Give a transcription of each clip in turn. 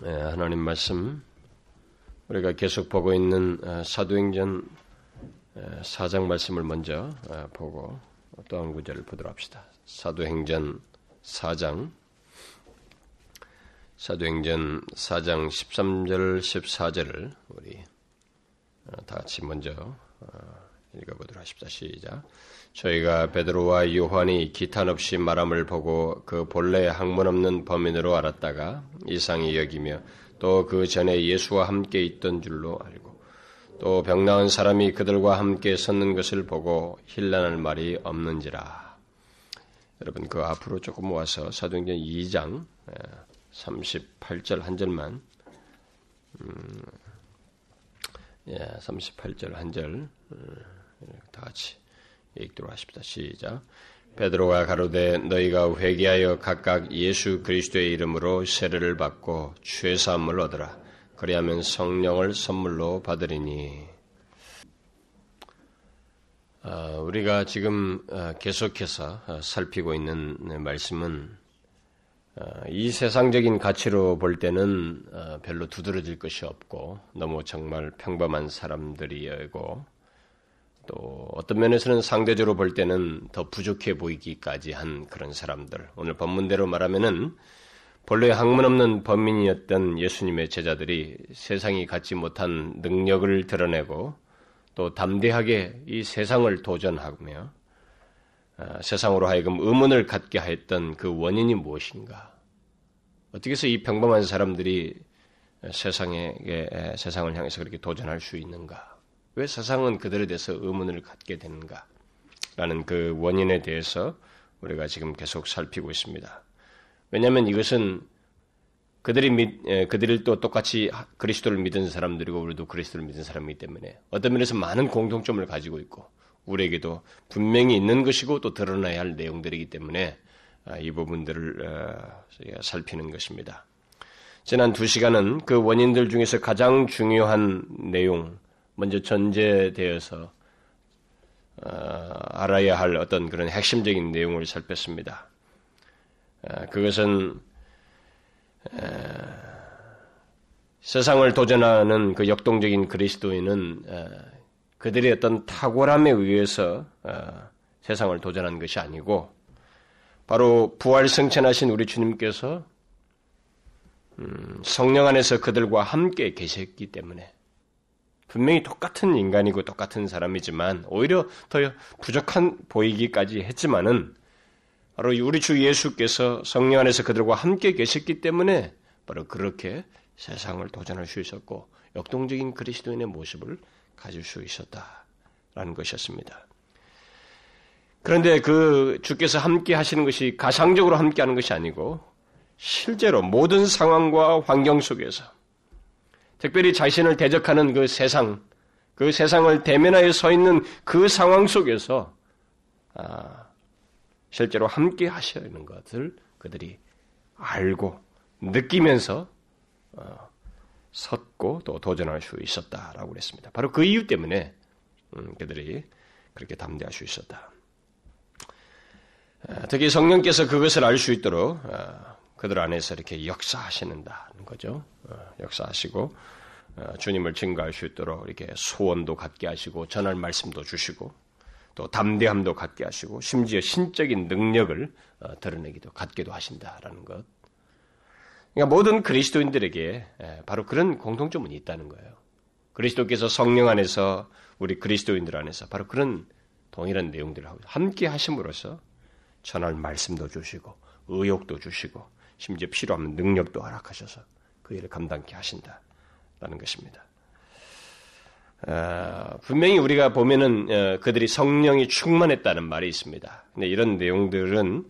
예, 하나님 말씀 우리가 계속 보고 있는 어, 사도행전 4장 말씀을 먼저 어, 보고 또 한 구절을 보도록 합시다. 사도행전 4장 사도행전 4장 13절 14절을 우리 어, 다 같이 먼저 읽어보도록 하십시다. 시작. 저희가 베드로와 요한이 기탄 없이 말함을 보고 그 본래 학문 없는 범인으로 알았다가 이상히 여기며 또 그 전에 예수와 함께 있던 줄로 알고 또 병나은 사람이 그들과 함께 섰는 것을 보고 힐난할 말이 없는지라. 여러분 그 앞으로 조금 모아서 사도행전 2장 38절 한 절만 음, 예, 38절 한 절. 음, 다 같이 읽도록 하십니다. 시작. 베드로가 가로되 너희가 회개하여 각각 예수 그리스도의 이름으로 세례를 받고 죄 사함을 얻으라. 그리하면 성령을 선물로 받으리니. 어, 우리가 지금 어, 계속해서 어, 살피고 있는 말씀은 이 세상적인 가치로 볼 때는 별로 두드러질 것이 없고 너무 정말 평범한 사람들이고 또 어떤 면에서는 상대적으로 볼 때는 더 부족해 보이기까지 한 그런 사람들. 오늘 본문대로 말하면은 본래 학문 없는 범인이었던 예수님의 제자들이 세상이 갖지 못한 능력을 드러내고 또 담대하게 이 세상을 도전하며 아, 세상으로 하여금 의문을 갖게 했던 그 원인이 무엇인가? 어떻게 해서 이 평범한 사람들이 세상에 세상을 향해서 그렇게 도전할 수 있는가? 왜 세상은 그들에 대해서 의문을 갖게 되는가? 라는 그 원인에 대해서 우리가 지금 계속 살피고 있습니다. 왜냐하면 이것은 그들이 믿, 그들을 또 똑같이 그리스도를 믿은 사람들이고 우리도 그리스도를 믿은 사람이기 때문에 어떤 면에서 많은 공통점을 가지고 있고 우리에게도 분명히 있는 것이고 또 드러나야 할 내용들이기 때문에 아, 이 부분들을 어, 살피는 것입니다. 지난 두 시간은 그 원인들 중에서 가장 중요한 내용, 먼저 전제되어서 어, 알아야 할 어떤 그런 핵심적인 내용을 살폈습니다. 어, 그것은 어, 세상을 도전하는 그 역동적인 그리스도인은 어, 그들의 어떤 탁월함에 의해서 어, 세상을 도전한 것이 아니고 바로 부활 승천하신 우리 주님께서 음, 성령 안에서 그들과 함께 계셨기 때문에 분명히 똑같은 인간이고 똑같은 사람이지만 오히려 더 부족한 보이기까지 했지만은 바로 우리 주 예수께서 성령 안에서 그들과 함께 계셨기 때문에 바로 그렇게 세상을 도전할 수 있었고 역동적인 그리스도인의 모습을 가질 수 있었다라는 것이었습니다. 그런데 그 주께서 함께 하시는 것이 가상적으로 함께 하는 것이 아니고 실제로 모든 상황과 환경 속에서 특별히 자신을 대적하는 그 세상, 그 세상을 대면하여 서 있는 그 상황 속에서 아, 실제로 함께 하시는 것을 그들이 알고 느끼면서 어, 섰고 또 도전할 수 있었다라고 그랬습니다. 바로 그 이유 때문에 음, 그들이 그렇게 담대할 수 있었다. 아, 특히 성령께서 그것을 알 수 있도록 아, 그들 안에서 이렇게 역사하시는다는 거죠. 어, 역사하시고 어, 주님을 증거할 수 있도록 이렇게 소원도 갖게 하시고 전할 말씀도 주시고 또 담대함도 갖게 하시고 심지어 신적인 능력을 어, 드러내기도 갖게도 하신다라는 것. 그러니까 모든 그리스도인들에게 바로 그런 공통점은 있다는 거예요. 그리스도께서 성령 안에서 우리 그리스도인들 안에서 바로 그런 동일한 내용들을 함께 하심으로써 전할 말씀도 주시고 의욕도 주시고 심지어 필요하면 능력도 허락하셔서 그 일을 감당케 하신다라는 것입니다. 어, 분명히 우리가 보면은 어, 그들이 성령이 충만했다는 말이 있습니다. 근데 이런 내용들은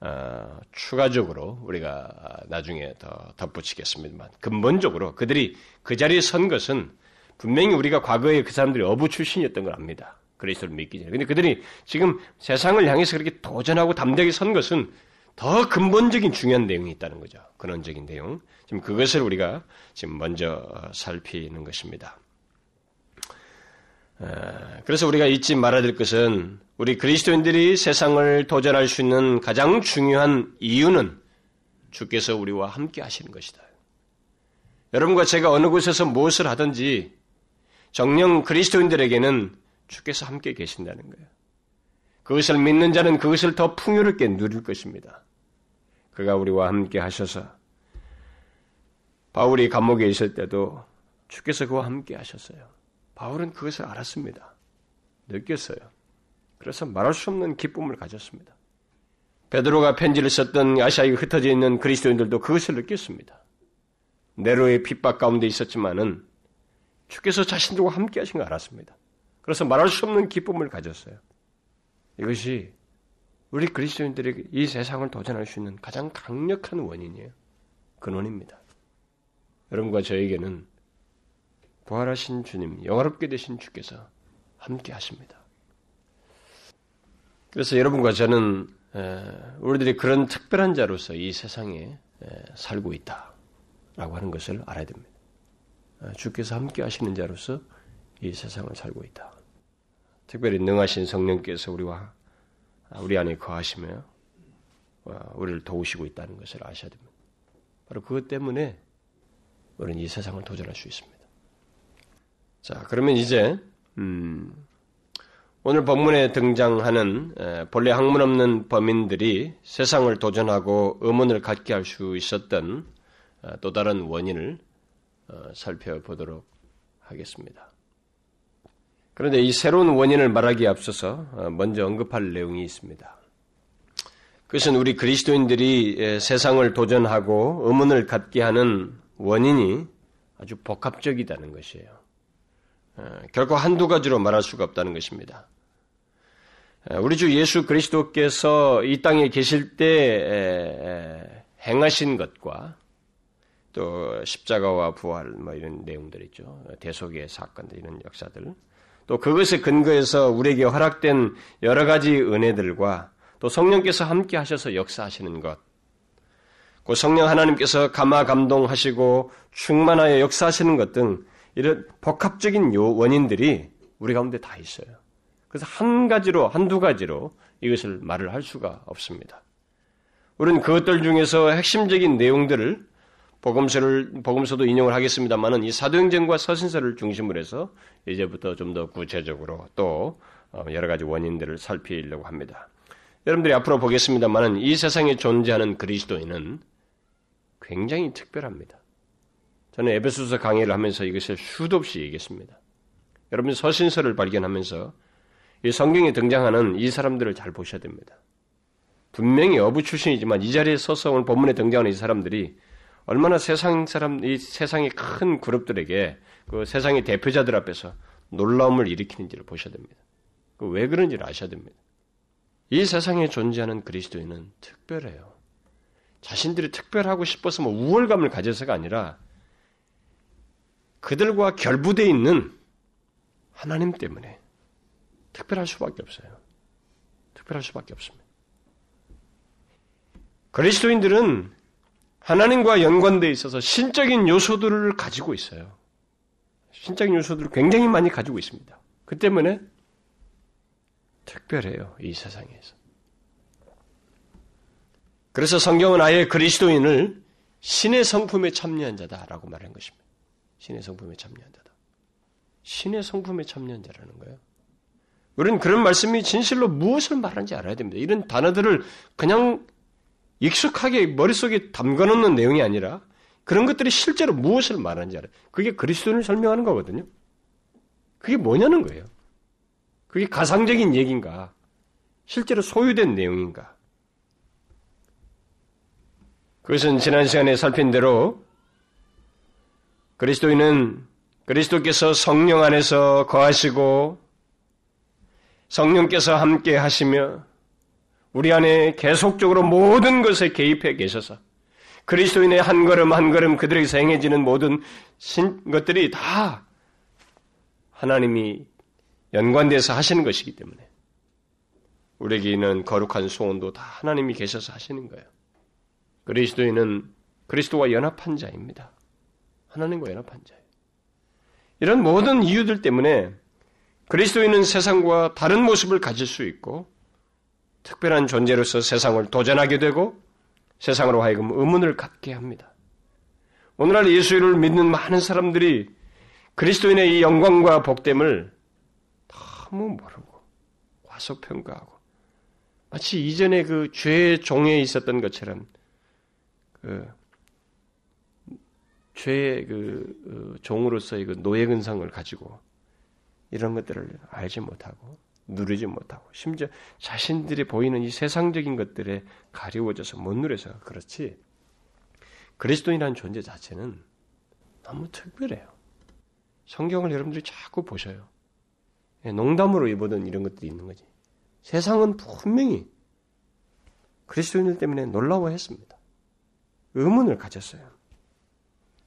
어, 추가적으로 우리가 나중에 더 덧붙이겠습니다만 근본적으로 그들이 그 자리에 선 것은 분명히 우리가 과거에 그 사람들이 어부 출신이었던 걸 압니다. 그리스도를 믿기 전에. 근데 그들이 지금 세상을 향해서 그렇게 도전하고 담대하게 선 것은 더 근본적인 중요한 내용이 있다는 거죠. 근원적인 내용. 지금 그것을 우리가 지금 먼저 살피는 것입니다. 그래서 우리가 잊지 말아야 될 것은 우리 그리스도인들이 세상을 도전할 수 있는 가장 중요한 이유는 주께서 우리와 함께 하시는 것이다. 여러분과 제가 어느 곳에서 무엇을 하든지 정령 그리스도인들에게는 주께서 함께 계신다는 거예요. 그것을 믿는 자는 그것을 더 풍요롭게 누릴 것입니다. 그가 우리와 함께 하셔서 바울이 감옥에 있을 때도 주께서 그와 함께 하셨어요. 바울은 그것을 알았습니다. 느꼈어요. 그래서 말할 수 없는 기쁨을 가졌습니다. 베드로가 편지를 썼던 아시아에 흩어져 있는 그리스도인들도 그것을 느꼈습니다. 네로의 핍박 가운데 있었지만은 주께서 자신들과 함께 하신 걸 알았습니다. 그래서 말할 수 없는 기쁨을 가졌어요. 이것이 우리 그리스도인들에게 이 세상을 도전할 수 있는 가장 강력한 원인이에요. 근원입니다. 여러분과 저에게는 부활하신 주님, 영화롭게 되신 주께서 함께 하십니다. 그래서 여러분과 저는 우리들이 그런 특별한 자로서 이 세상에 살고 있다라고 하는 것을 알아야 됩니다. 주께서 함께 하시는 자로서 이 세상을 살고 있다. 특별히 능하신 성령께서 우리와 우리 안에 거하시며 우리를 도우시고 있다는 것을 아셔야 됩니다. 바로 그것 때문에 우리는 이 세상을 도전할 수 있습니다. 자, 그러면 이제 음, 오늘 본문에 등장하는 본래 학문 없는 범인들이 세상을 도전하고 의문을 갖게 할 수 있었던 또 다른 원인을 어, 살펴보도록 하겠습니다. 그런데 이 새로운 원인을 말하기에 앞서서 어, 먼저 언급할 내용이 있습니다. 그것은 우리 그리스도인들이 세상을 도전하고 의문을 갖게 하는 원인이 아주 복합적이다는 것이에요. 어, 결코 한두 가지로 말할 수가 없다는 것입니다. 우리 주 예수 그리스도께서 이 땅에 계실 때 행하신 것과 또 십자가와 부활 뭐 이런 내용들 있죠. 대속의 사건들 이런 역사들. 또 그것에 근거해서 우리에게 허락된 여러 가지 은혜들과 또 성령께서 함께 하셔서 역사하시는 것. 그 성령 하나님께서 감화 감동하시고 충만하여 역사하시는 것 등 이런 복합적인 요 원인들이 우리 가운데 다 있어요. 그래서 한 가지로 한두 가지로 이것을 말을 할 수가 없습니다. 우리는 그것들 중에서 핵심적인 내용들을 복음서를 복음서도 인용을 하겠습니다만은 이 사도행전과 서신서를 중심으로 해서 이제부터 좀 더 구체적으로 또 어, 여러 가지 원인들을 살피려고 합니다. 여러분들이 앞으로 보겠습니다만은 이 세상에 존재하는 그리스도인은 굉장히 특별합니다. 저는 에베소서 강의를 하면서 이것을 수도 없이 얘기했습니다. 여러분 서신서를 발견하면서 이 성경에 등장하는 이 사람들을 잘 보셔야 됩니다. 분명히 어부 출신이지만 이 자리에 서서 오늘 본문에 등장하는 이 사람들이 얼마나 세상 사람, 이 세상의 큰 그룹들에게 그 세상의 대표자들 앞에서 놀라움을 일으키는지를 보셔야 됩니다. 그 왜 그런지를 아셔야 됩니다. 이 세상에 존재하는 그리스도인은 특별해요. 자신들이 특별하고 싶어서 뭐 우월감을 가져서가 아니라 그들과 결부되어 있는 하나님 때문에 특별할 수밖에 없어요. 특별할 수밖에 없습니다. 그리스도인들은 하나님과 연관되어 있어서 신적인 요소들을 가지고 있어요. 신적인 요소들을 굉장히 많이 가지고 있습니다. 그 때문에 특별해요. 이 세상에서. 그래서 성경은 아예 그리스도인을 신의 성품에 참여한 자다라고 말한 것입니다. 신의 성품에 참여한 자다. 신의 성품에 참여한 자라는 거예요. 우리는 그런 말씀이 진실로 무엇을 말하는지 알아야 됩니다. 이런 단어들을 그냥 익숙하게 머릿속에 담가놓는 내용이 아니라 그런 것들이 실제로 무엇을 말하는지 알아요. 그게 그리스도인을 설명하는 거거든요. 그게 뭐냐는 거예요. 그게 가상적인 얘기인가? 실제로 소유된 내용인가? 그것은 지난 시간에 살핀 대로 그리스도인은 그리스도께서 성령 안에서 거하시고 성령께서 함께 하시며 우리 안에 계속적으로 모든 것에 개입해 계셔서 그리스도인의 한 걸음 한 걸음 그들에게서 행해지는 모든 신, 것들이 다 하나님이 연관돼서 하시는 것이기 때문에 우리에게 있는 거룩한 소원도 다 하나님이 계셔서 하시는 거예요. 그리스도인은 그리스도와 연합한 자입니다. 하나님과 연합한 자예요. 이런 모든 이유들 때문에 그리스도인은 세상과 다른 모습을 가질 수 있고 특별한 존재로서 세상을 도전하게 되고 세상으로 하여금 의문을 갖게 합니다. 오늘날 예수를 믿는 많은 사람들이 그리스도인의 이 영광과 복됨을 너무 모르고 과소평가하고 마치 이전에 그 죄의 종에 있었던 것처럼 그 죄의 그 어, 종으로서의 그 노예 근성을 가지고 이런 것들을 알지 못하고 누리지 못하고 심지어 자신들이 보이는 이 세상적인 것들에 가리워져서 못 누려서 그렇지 그리스도인이라는 존재 자체는 너무 특별해요. 성경을 여러분들이 자꾸 보셔요. 예, 농담으로 입어든 이런 것들이 있는 거지. 세상은 분명히 그리스도인들 때문에 놀라워했습니다. 의문을 가졌어요.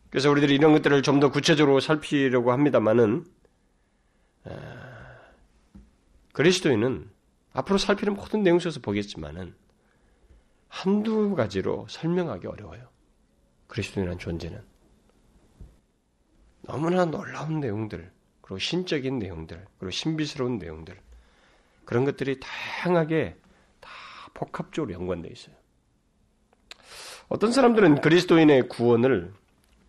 그래서 우리들이 이런 것들을 좀 더 구체적으로 살피려고 합니다만은 그리스도인은 앞으로 살피는 모든 내용 속에서 보겠지만은 한두 가지로 설명하기 어려워요. 그리스도인이라는 존재는 너무나 놀라운 내용들, 그리고 신적인 내용들, 그리고 신비스러운 내용들 그런 것들이 다양하게 다 복합적으로 연관되어 있어요. 어떤 사람들은 그리스도인의 구원을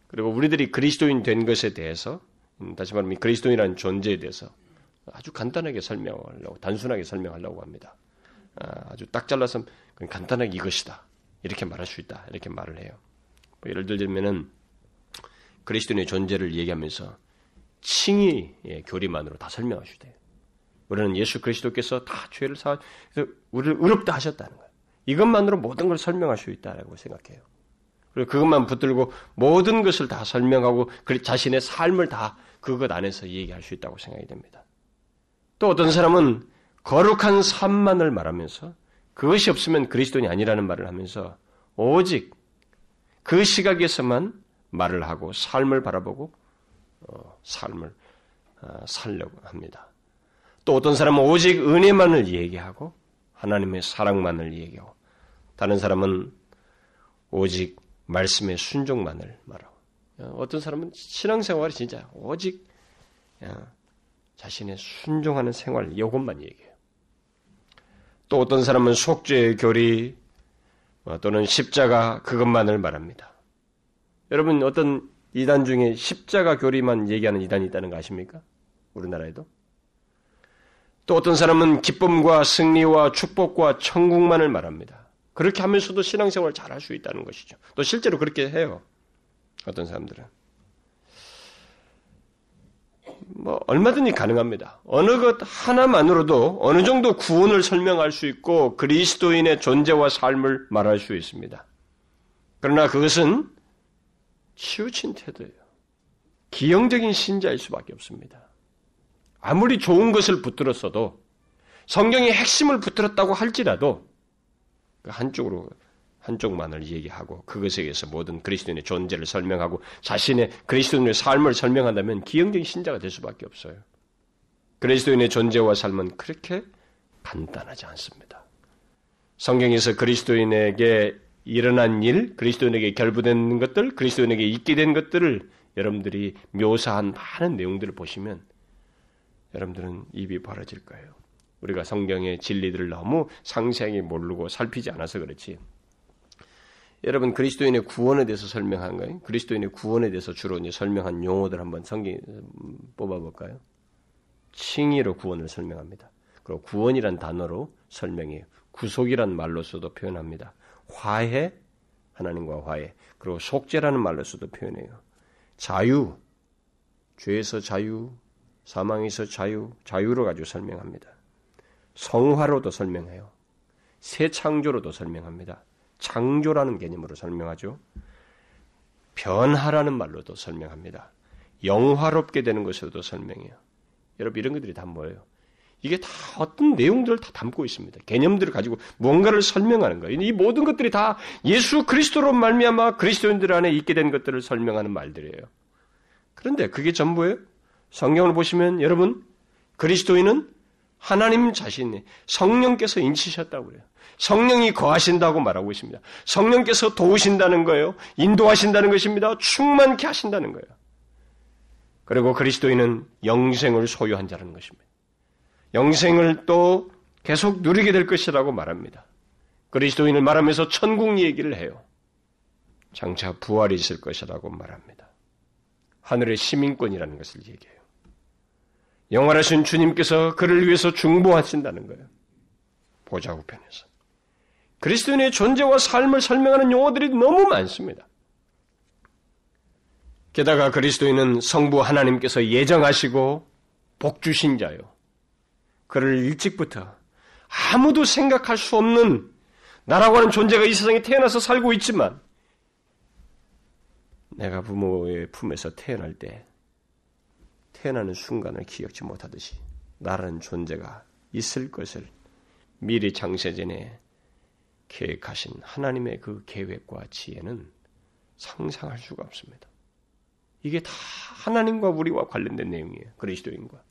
그리고 우리들이 그리스도인 된 것에 대해서 음, 다시 말하면 그리스도인이라는 존재에 대해서 아주 간단하게 설명하려고 단순하게 설명하려고 합니다. 아, 아주 딱 잘라서 간단하게 이것이다 이렇게 말할 수 있다 이렇게 말을 해요. 뭐 예를 들면은 그리스도인의 존재를 얘기하면서 칭의 교리만으로 다 설명할 수 있대요. 우리는 예수 그리스도께서 다 죄를 사 우리를 의롭다 하셨다는 거예요. 이것만으로 모든 걸 설명할 수 있다라고 생각해요. 그리고 그것만 붙들고 모든 것을 다 설명하고 자신의 삶을 다 그것 안에서 얘기할 수 있다고 생각이 됩니다. 또 어떤 사람은 거룩한 삶만을 말하면서 그것이 없으면 그리스도인이 아니라는 말을 하면서 오직 그 시각에서만 말을 하고 삶을 바라보고 어, 삶을 어, 살려고 합니다. 또 어떤 사람은 오직 은혜만을 얘기하고 하나님의 사랑만을 얘기하고 다른 사람은 오직 말씀의 순종만을 말하고 어, 어떤 사람은 신앙생활이 진짜 오직 자신의 순종하는 생활 이것만 얘기해요. 또 어떤 사람은 속죄의 교리 또는 십자가 그것만을 말합니다. 여러분 어떤 이단 중에 십자가 교리만 얘기하는 이단이 있다는 거 아십니까? 우리나라에도. 또 어떤 사람은 기쁨과 승리와 축복과 천국만을 말합니다. 그렇게 하면서도 신앙생활을 잘할 수 있다는 것이죠. 또 실제로 그렇게 해요. 어떤 사람들은. 뭐 얼마든지 가능합니다. 어느 것 하나만으로도 어느 정도 구원을 설명할 수 있고 그리스도인의 존재와 삶을 말할 수 있습니다. 그러나 그것은 치우친 태도예요. 기형적인 신자일 수밖에 없습니다. 아무리 좋은 것을 붙들었어도 성경의 핵심을 붙들었다고 할지라도 그 한쪽으로 한쪽만을 얘기하고 그것에 의해서 모든 그리스도인의 존재를 설명하고 자신의 그리스도인의 삶을 설명한다면 기형적인 신자가 될 수밖에 없어요. 그리스도인의 존재와 삶은 그렇게 간단하지 않습니다. 성경에서 그리스도인에게 일어난 일, 그리스도인에게 결부된 것들, 그리스도인에게 있게 된 것들을 여러분들이 묘사한 많은 내용들을 보시면 여러분들은 입이 벌어질 거예요. 우리가 성경의 진리들을 너무 상세하게 모르고 살피지 않아서 그렇지. 여러분 그리스도인의 구원에 대해서 설명한 거예요. 그리스도인의 구원에 대해서 주로 이제 설명한 용어들 한번 성경 뽑아볼까요? 칭의로 구원을 설명합니다. 그리고 구원이란 단어로 설명해요. 구속이란 말로서도 표현합니다. 화해, 하나님과 화해. 그리고 속죄라는 말로서도 표현해요. 자유, 죄에서 자유, 사망에서 자유, 자유로 가지고 설명합니다. 성화로도 설명해요. 새 창조로도 설명합니다. 창조라는 개념으로 설명하죠. 변화라는 말로도 설명합니다. 영화롭게 되는 것으로도 설명해요. 여러분 이런 것들이 다 뭐예요? 이게 다 어떤 내용들을 다 담고 있습니다. 개념들을 가지고 무언가를 설명하는 거예요. 이 모든 것들이 다 예수 그리스도로 말미암아 그리스도인들 안에 있게 된 것들을 설명하는 말들이에요. 그런데 그게 전부예요. 성경을 보시면 여러분 그리스도인은 하나님 자신이 성령께서 인치셨다고 그래요. 성령이 거하신다고 말하고 있습니다. 성령께서 도우신다는 거예요. 인도하신다는 것입니다. 충만케 하신다는 거예요. 그리고 그리스도인은 영생을 소유한 자라는 것입니다. 영생을 또 계속 누리게 될 것이라고 말합니다. 그리스도인을 말하면서 천국 얘기를 해요. 장차 부활이 있을 것이라고 말합니다. 하늘의 시민권이라는 것을 얘기해요. 영원하신 주님께서 그를 위해서 중보하신다는 거예요. 보좌 우편에서. 그리스도인의 존재와 삶을 설명하는 용어들이 너무 많습니다. 게다가 그리스도인은 성부 하나님께서 예정하시고 복주신 자요. 그를 일찍부터 아무도 생각할 수 없는 나라고 하는 존재가 이 세상에 태어나서 살고 있지만 내가 부모의 품에서 태어날 때 태어나는 순간을 기억지 못하듯이 나라는 존재가 있을 것을 미리 장세전에 계획하신 하나님의 그 계획과 지혜는 상상할 수가 없습니다. 이게 다 하나님과 우리와 관련된 내용이에요. 그리스도인과.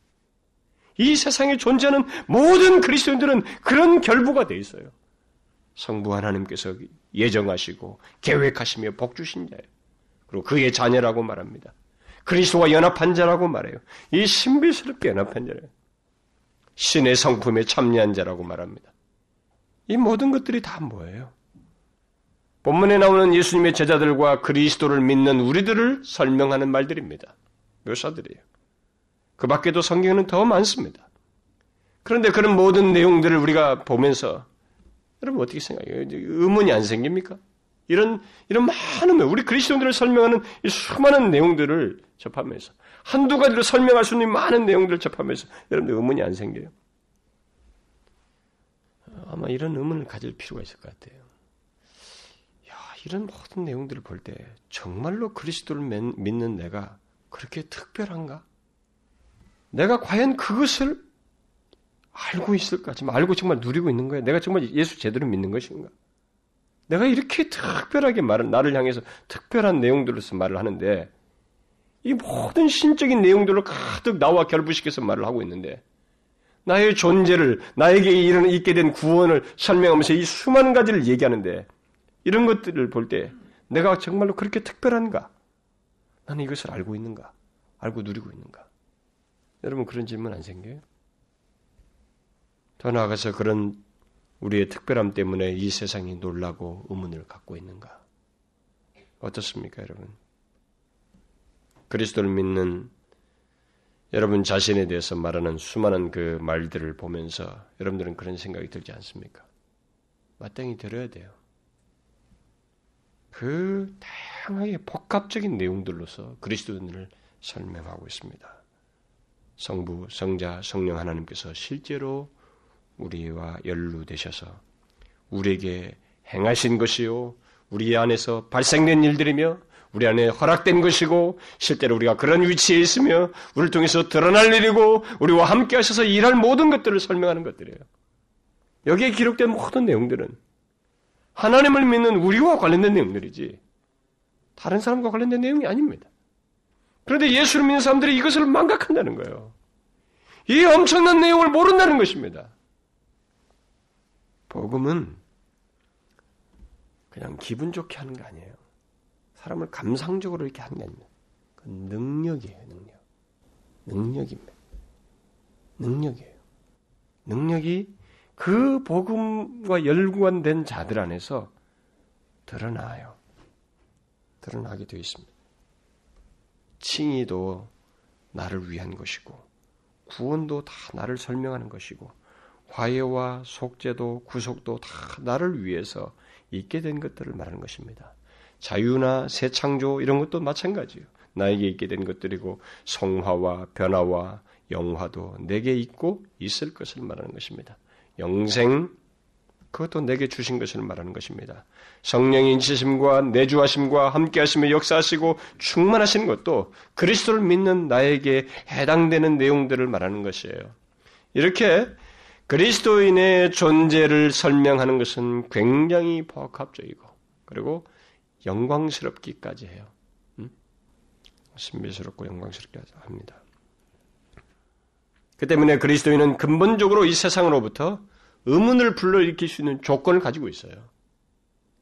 이 세상에 존재하는 모든 그리스도인들은 그런 결부가 돼 있어요. 성부 하나님께서 예정하시고 계획하시며 복 주신 자예요. 그리고 그의 자녀라고 말합니다. 그리스도와 연합한 자라고 말해요. 이 신비스럽게 연합한 자예요. 신의 성품에 참여한 자라고 말합니다. 이 모든 것들이 다 뭐예요? 본문에 나오는 예수님의 제자들과 그리스도를 믿는 우리들을 설명하는 말들입니다. 묘사들이에요. 그 밖에도 성경에는 더 많습니다. 그런데 그런 모든 내용들을 우리가 보면서 여러분 어떻게 생각해요? 의문이 안 생깁니까? 이런 이런 많은 우리 그리스도인들을 설명하는 이 수많은 내용들을 접하면서 한두 가지로 설명할 수 있는 많은 내용들을 접하면서 여러분들 의문이 안 생겨요. 아마 이런 의문을 가질 필요가 있을 것 같아요. 야, 이런 모든 내용들을 볼 때 정말로 그리스도를 믿는 내가 그렇게 특별한가? 내가 과연 그것을 알고 있을까? 지금 알고 정말 누리고 있는 거야? 내가 정말 예수 제대로 믿는 것인가? 내가 이렇게 특별하게 말을, 나를 향해서 특별한 내용들로서 말을 하는데, 이 모든 신적인 내용들로 가득 나와 결부시켜서 말을 하고 있는데, 나의 존재를, 나에게 있게 된 구원을 설명하면서 이 수많은 가지를 얘기하는데, 이런 것들을 볼 때, 내가 정말로 그렇게 특별한가? 나는 이것을 알고 있는가? 알고 누리고 있는가? 여러분 그런 질문 안 생겨요? 더 나아가서 그런 우리의 특별함 때문에 이 세상이 놀라고 의문을 갖고 있는가? 어떻습니까, 여러분? 그리스도를 믿는 여러분 자신에 대해서 말하는 수많은 그 말들을 보면서 여러분들은 그런 생각이 들지 않습니까? 마땅히 들어야 돼요. 그 다양하게 복합적인 내용들로서 그리스도인을 설명하고 있습니다. 성부, 성자, 성령 하나님께서 실제로 우리와 연루되셔서 우리에게 행하신 것이요, 우리 안에서 발생된 일들이며 우리 안에 허락된 것이고 실제로 우리가 그런 위치에 있으며 우리를 통해서 드러날 일이고 우리와 함께 하셔서 일할 모든 것들을 설명하는 것들이에요. 여기에 기록된 모든 내용들은 하나님을 믿는 우리와 관련된 내용들이지 다른 사람과 관련된 내용이 아닙니다. 그런데 예수를 믿는 사람들이 이것을 망각한다는 거예요. 이 엄청난 내용을 모른다는 것입니다. 복음은 그냥 기분 좋게 하는 게 아니에요. 사람을 감상적으로 이렇게 하는 게 아닙니다. 그 능력이에요, 능력. 능력입니다. 능력이에요. 능력이 그 복음과 연관된 자들 안에서 드러나요. 드러나게 되어 있습니다. 칭의도 나를 위한 것이고, 구원도 다 나를 설명하는 것이고, 화해와 속죄도 구속도 다 나를 위해서 있게 된 것들을 말하는 것입니다. 자유나 새 창조 이런 것도 마찬가지예요. 나에게 있게 된 것들이고 성화와 변화와 영화도 내게 있고 있을 것을 말하는 것입니다. 영생 그것도 내게 주신 것을 말하는 것입니다. 성령의 인치심과 내주하심과 함께하시며 역사하시고 충만하신 것도 그리스도를 믿는 나에게 해당되는 내용들을 말하는 것이에요. 이렇게 그리스도인의 존재를 설명하는 것은 굉장히 복합적이고 그리고 영광스럽기까지 해요. 음? 신비스럽고 영광스럽게 합니다. 그 때문에 그리스도인은 근본적으로 이 세상으로부터 의문을 불러일으킬 수 있는 조건을 가지고 있어요.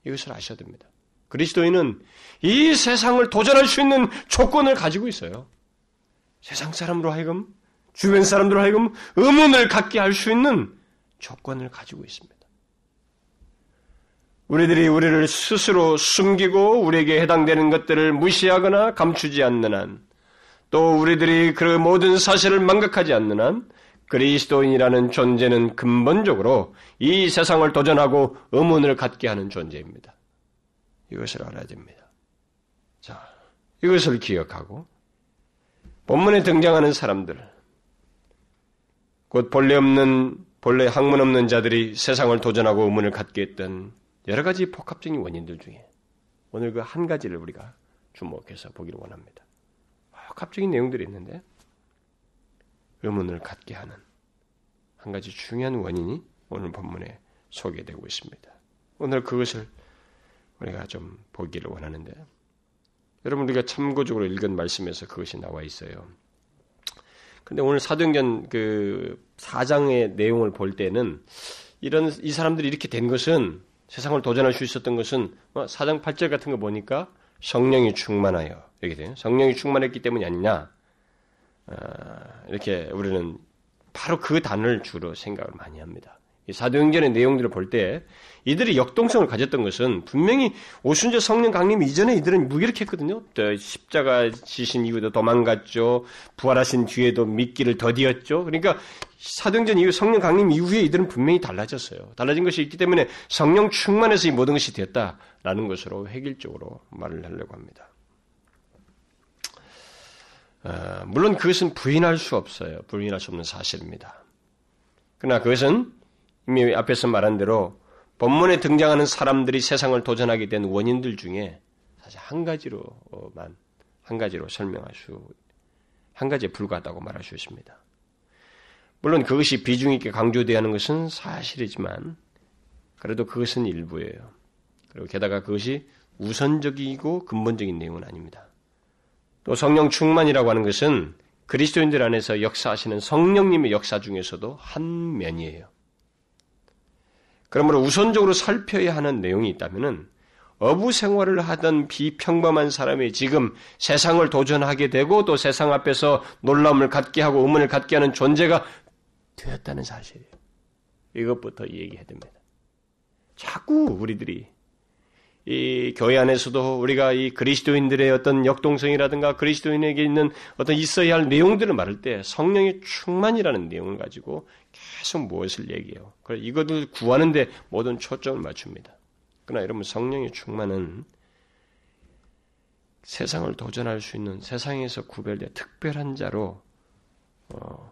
이것을 아셔야 됩니다. 그리스도인은 이 세상을 도전할 수 있는 조건을 가지고 있어요. 세상 사람으로 하여금 주변 사람들로 하여금 의문을 갖게 할 수 있는 조건을 가지고 있습니다. 우리들이 우리를 스스로 숨기고 우리에게 해당되는 것들을 무시하거나 감추지 않는 한, 또 우리들이 그 모든 사실을 망각하지 않는 한, 그리스도인이라는 존재는 근본적으로 이 세상을 도전하고 의문을 갖게 하는 존재입니다. 이것을 알아야 됩니다. 자, 이것을 기억하고, 본문에 등장하는 사람들, 곧 본래 없는, 본래 학문 없는 자들이 세상을 도전하고 의문을 갖게 했던 여러 가지 복합적인 원인들 중에 오늘 그 한 가지를 우리가 주목해서 보기를 원합니다. 복합적인 내용들이 있는데 의문을 갖게 하는 한 가지 중요한 원인이 오늘 본문에 소개되고 있습니다. 오늘 그것을 우리가 좀 보기를 원하는데 여러분 우리가 참고적으로 읽은 말씀에서 그것이 나와 있어요. 근데 오늘 사도행전 그 4장의 내용을 볼 때는 이런 이 사람들이 이렇게 된 것은 세상을 도전할 수 있었던 것은 뭐 사장 8절 같은 거 보니까 성령이 충만하여 이렇게 돼요. 성령이 충만했기 때문이 아니냐. 아, 이렇게 우리는 바로 그 단어를 주로 생각을 많이 합니다. 사도행전의 내용들을 볼 때 이들이 역동성을 가졌던 것은 분명히 오순절 성령 강림 이전에 이들은 무기력했거든요. 십자가 지신 이후도 도망갔죠. 부활하신 뒤에도 믿기를 더디었죠. 그러니까 사도행전 이후 성령 강림 이후에 이들은 분명히 달라졌어요. 달라진 것이 있기 때문에 성령 충만해서 이 모든 것이 되었다라는 것으로 획일적으로 말을 하려고 합니다. 어, 물론 그것은 부인할 수 없어요. 부인할 수 없는 사실입니다. 그러나 그것은 이미 앞에서 말한 대로 본문에 등장하는 사람들이 세상을 도전하게 된 원인들 중에 사실 한 가지로만 한 가지로 설명할 수, 한 가지에 불과하다고 말할 수 있습니다. 물론 그것이 비중 있게 강조되어야 하는 것은 사실이지만 그래도 그것은 일부예요. 그리고 게다가 그것이 우선적이고 근본적인 내용은 아닙니다. 또 성령 충만이라고 하는 것은 그리스도인들 안에서 역사하시는 성령님의 역사 중에서도 한 면이에요. 그러므로 우선적으로 살펴야 하는 내용이 있다면은 어부 생활을 하던 비평범한 사람이 지금 세상을 도전하게 되고 또 세상 앞에서 놀라움을 갖게 하고 의문을 갖게 하는 존재가 되었다는 사실이에요. 이것부터 얘기해야 됩니다. 자꾸 우리들이 이 교회 안에서도 우리가 이 그리스도인들의 어떤 역동성이라든가 그리스도인에게 있는 어떤 있어야 할 내용들을 말할 때 성령의 충만이라는 내용을 가지고 계속 무엇을 얘기해요. 그래 이것을 구하는데 모든 초점을 맞춥니다. 그러나 여러분 성령의 충만은 세상을 도전할 수 있는 세상에서 구별된 특별한 자로 어,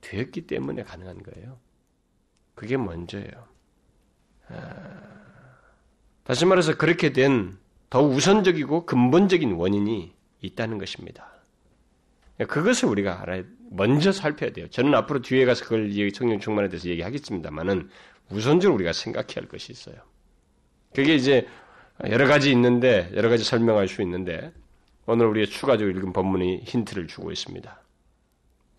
되었기 때문에 가능한 거예요. 그게 먼저예요. 아... 다시 말해서 그렇게 된 더 우선적이고 근본적인 원인이 있다는 것입니다. 그것을 우리가 알아야, 먼저 살펴야 돼요. 저는 앞으로 뒤에 가서 그걸 성령 충만에 대해서 얘기하겠습니다만은 우선적으로 우리가 생각해야 할 것이 있어요. 그게 이제 여러 가지 있는데, 여러 가지 설명할 수 있는데, 오늘 우리가 추가적으로 읽은 본문이 힌트를 주고 있습니다.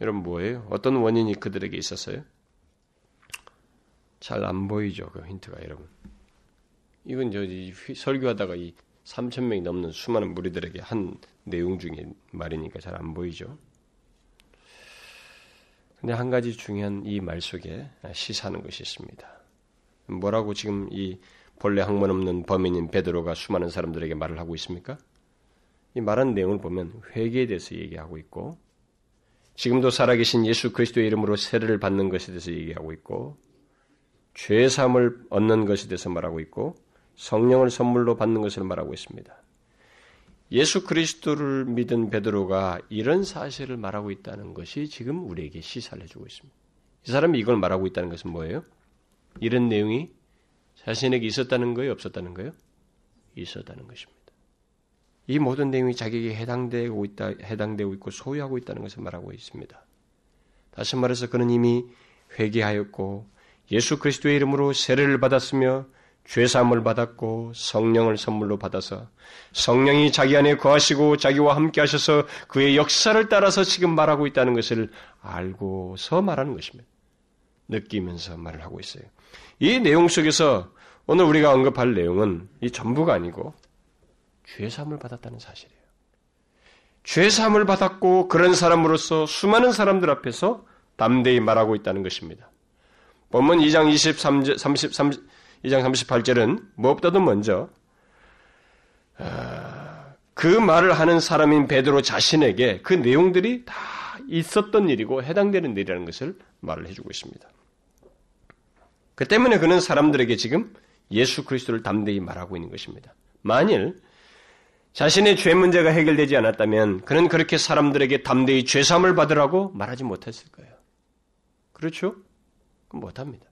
여러분 뭐예요? 어떤 원인이 그들에게 있었어요? 잘 안 보이죠, 그 힌트가 여러분. 이건 저 설교하다가 이 3천 명이 넘는 수많은 무리들에게 한 내용 중에 말이니까 잘 안 보이죠. 근데 한 가지 중요한 이 말 속에 시사하는 것이 있습니다. 뭐라고 지금 이 본래 학문 없는 범인인 베드로가 수많은 사람들에게 말을 하고 있습니까? 이 말한 내용을 보면 회개에 대해서 얘기하고 있고 지금도 살아계신 예수 그리스도의 이름으로 세례를 받는 것에 대해서 얘기하고 있고 죄 사함을 얻는 것에 대해서 말하고 있고 성령을 선물로 받는 것을 말하고 있습니다. 예수 그리스도를 믿은 베드로가 이런 사실을 말하고 있다는 것이 지금 우리에게 시사를 해주고 있습니다. 이 사람이 이걸 말하고 있다는 것은 뭐예요? 이런 내용이 자신에게 있었다는 거예요? 없었다는 거예요? 있었다는 것입니다. 이 모든 내용이 자기에게 해당되고 있다, 해당되고 있고 소유하고 있다는 것을 말하고 있습니다. 다시 말해서 그는 이미 회개하였고 예수 그리스도의 이름으로 세례를 받았으며 죄사함을 받았고 성령을 선물로 받아서 성령이 자기 안에 거하시고 자기와 함께 하셔서 그의 역사를 따라서 지금 말하고 있다는 것을 알고서 말하는 것입니다. 느끼면서 말을 하고 있어요. 이 내용 속에서 오늘 우리가 언급할 내용은 이 전부가 아니고 죄사함을 받았다는 사실이에요. 죄사함을 받았고 그런 사람으로서 수많은 사람들 앞에서 담대히 말하고 있다는 것입니다. 본문 2장 23절, 30, 30, 2장 38절은 무엇보다도 먼저 아, 그 말을 하는 사람인 베드로 자신에게 그 내용들이 다 있었던 일이고 해당되는 일이라는 것을 말을 해주고 있습니다. 그 때문에 그는 사람들에게 지금 예수 그리스도를 담대히 말하고 있는 것입니다. 만일 자신의 죄 문제가 해결되지 않았다면 그는 그렇게 사람들에게 담대히 죄삼을 받으라고 말하지 못했을 거예요. 그렇죠? 못합니다.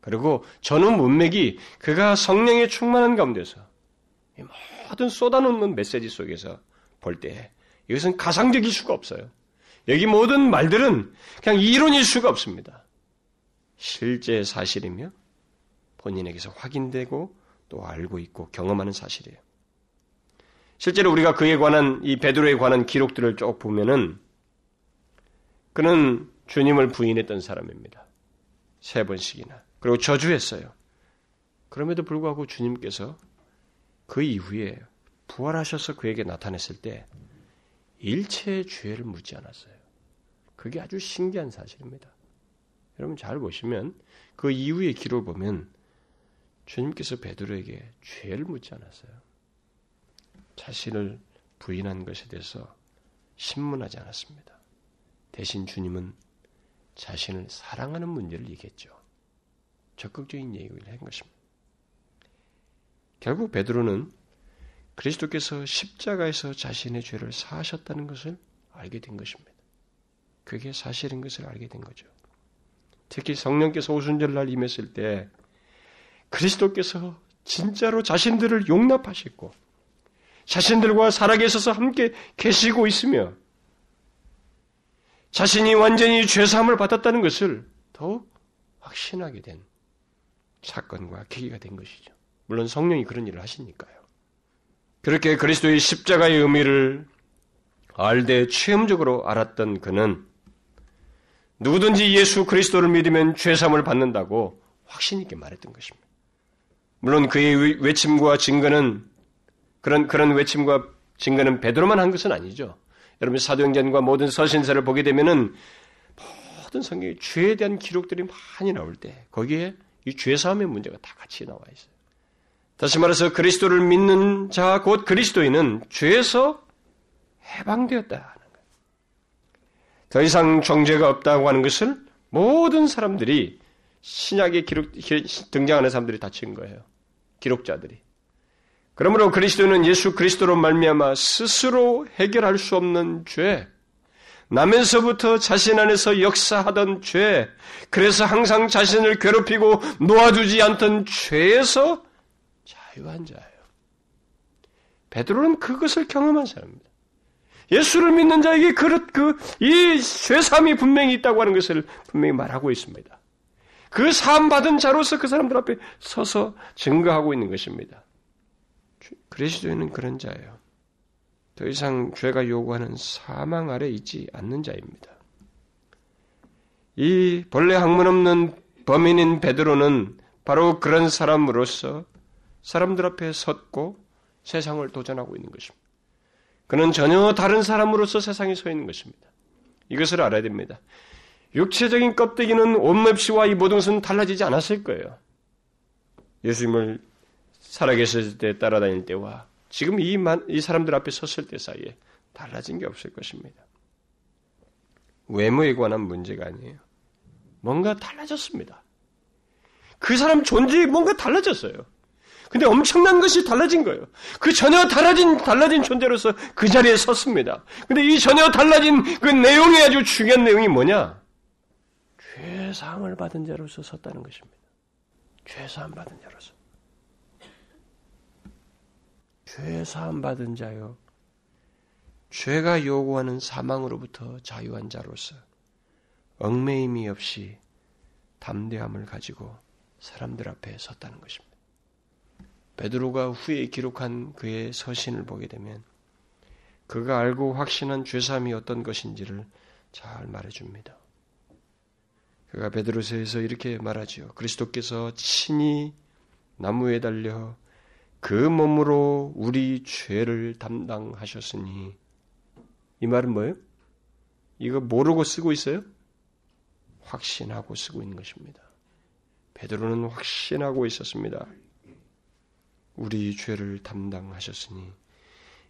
그리고 전후 문맥이 그가 성령에 충만한 가운데서 모든 쏟아놓는 메시지 속에서 볼 때 이것은 가상적일 수가 없어요. 여기 모든 말들은 그냥 이론일 수가 없습니다. 실제 사실이며 본인에게서 확인되고 또 알고 있고 경험하는 사실이에요. 실제로 우리가 그에 관한 이 베드로에 관한 기록들을 쭉 보면은 그는 주님을 부인했던 사람입니다. 세 번씩이나. 그리고 저주했어요. 그럼에도 불구하고 주님께서 그 이후에 부활하셔서 그에게 나타냈을 때 일체의 죄를 묻지 않았어요. 그게 아주 신기한 사실입니다. 여러분 잘 보시면 그 이후의 기록을 보면 주님께서 베드로에게 죄를 묻지 않았어요. 자신을 부인한 것에 대해서 신문하지 않았습니다. 대신 주님은 자신을 사랑하는 문제를 얘기했죠. 적극적인 얘기를 한 것입니다. 결국 베드로는 그리스도께서 십자가에서 자신의 죄를 사하셨다는 것을 알게 된 것입니다. 그게 사실인 것을 알게 된 거죠. 특히 성령께서 오순절날 임했을 때 그리스도께서 진짜로 자신들을 용납하셨고 자신들과 살아계셔서 함께 계시고 있으며 자신이 완전히 죄사함을 받았다는 것을 더욱 확신하게 된 사건과 계기가 된 것이죠. 물론 성령이 그런 일을 하시니까요. 그렇게 그리스도의 십자가의 의미를 알되 체험적으로 알았던 그는 누구든지 예수 그리스도를 믿으면 죄사함을 받는다고 확신 있게 말했던 것입니다. 물론 그의 외침과 증거는 그런 그런 외침과 증거는 베드로만 한 것은 아니죠. 여러분 사도행전과 모든 서신서를 보게 되면은 모든 성경에 죄에 대한 기록들이 많이 나올 때 거기에 이 죄사함의 문제가 다 같이 나와 있어요. 다시 말해서 그리스도를 믿는 자 곧 그리스도인은 죄에서 해방되었다는 거예요. 더 이상 정죄가 없다고 하는 것을 모든 사람들이 신약에 기록 등장하는 사람들이 다친 거예요. 기록자들이. 그러므로 그리스도는 예수 그리스도로 말미암아 스스로 해결할 수 없는 죄, 나면서부터 자신 안에서 역사하던 죄, 그래서 항상 자신을 괴롭히고 놓아주지 않던 죄에서 자유한 자예요. 베드로는 그것을 경험한 사람입니다. 예수를 믿는 자에게 그릇 그이 죄삼이 분명히 있다고 하는 것을 분명히 말하고 있습니다. 그 사함 받은 자로서 그 사람들 앞에 서서 증거하고 있는 것입니다. 그리스도인은 그런 자예요. 더 이상 죄가 요구하는 사망 아래 있지 않는 자입니다. 이 본래 학문 없는 범인인 베드로는 바로 그런 사람으로서 사람들 앞에 섰고 세상을 도전하고 있는 것입니다. 그는 전혀 다른 사람으로서 세상에 서 있는 것입니다. 이것을 알아야 됩니다. 육체적인 껍데기는 온맵시와 이 모든 것은 달라지지 않았을 거예요. 예수님을 살아계실 때 따라다닐 때와 지금 이, 이 사람들 앞에 섰을 때 사이에 달라진 게 없을 것입니다. 외모에 관한 문제가 아니에요. 뭔가 달라졌습니다. 그 사람 존재에 뭔가 달라졌어요. 근데 엄청난 것이 달라진 거예요. 그 전혀 달라진, 달라진 존재로서 그 자리에 섰습니다. 근데 이 전혀 달라진 그 내용이 아주 중요한 내용이 뭐냐? 죄사함을 받은 자로서 섰다는 것입니다. 죄사함 받은 자로서. 죄 사함 받은 자요. 죄가 요구하는 사망으로부터 자유한 자로서 얽매임이 없이 담대함을 가지고 사람들 앞에 섰다는 것입니다. 베드로가 후에 기록한 그의 서신을 보게 되면 그가 알고 확신한 죄사함이 어떤 것인지를 잘 말해줍니다. 그가 베드로서에서 이렇게 말하지요. 그리스도께서 친히 나무에 달려 그 몸으로 우리 죄를 담당하셨으니 이 말은 뭐예요? 이거 모르고 쓰고 있어요? 확신하고 쓰고 있는 것입니다. 베드로는 확신하고 있었습니다. 우리 죄를 담당하셨으니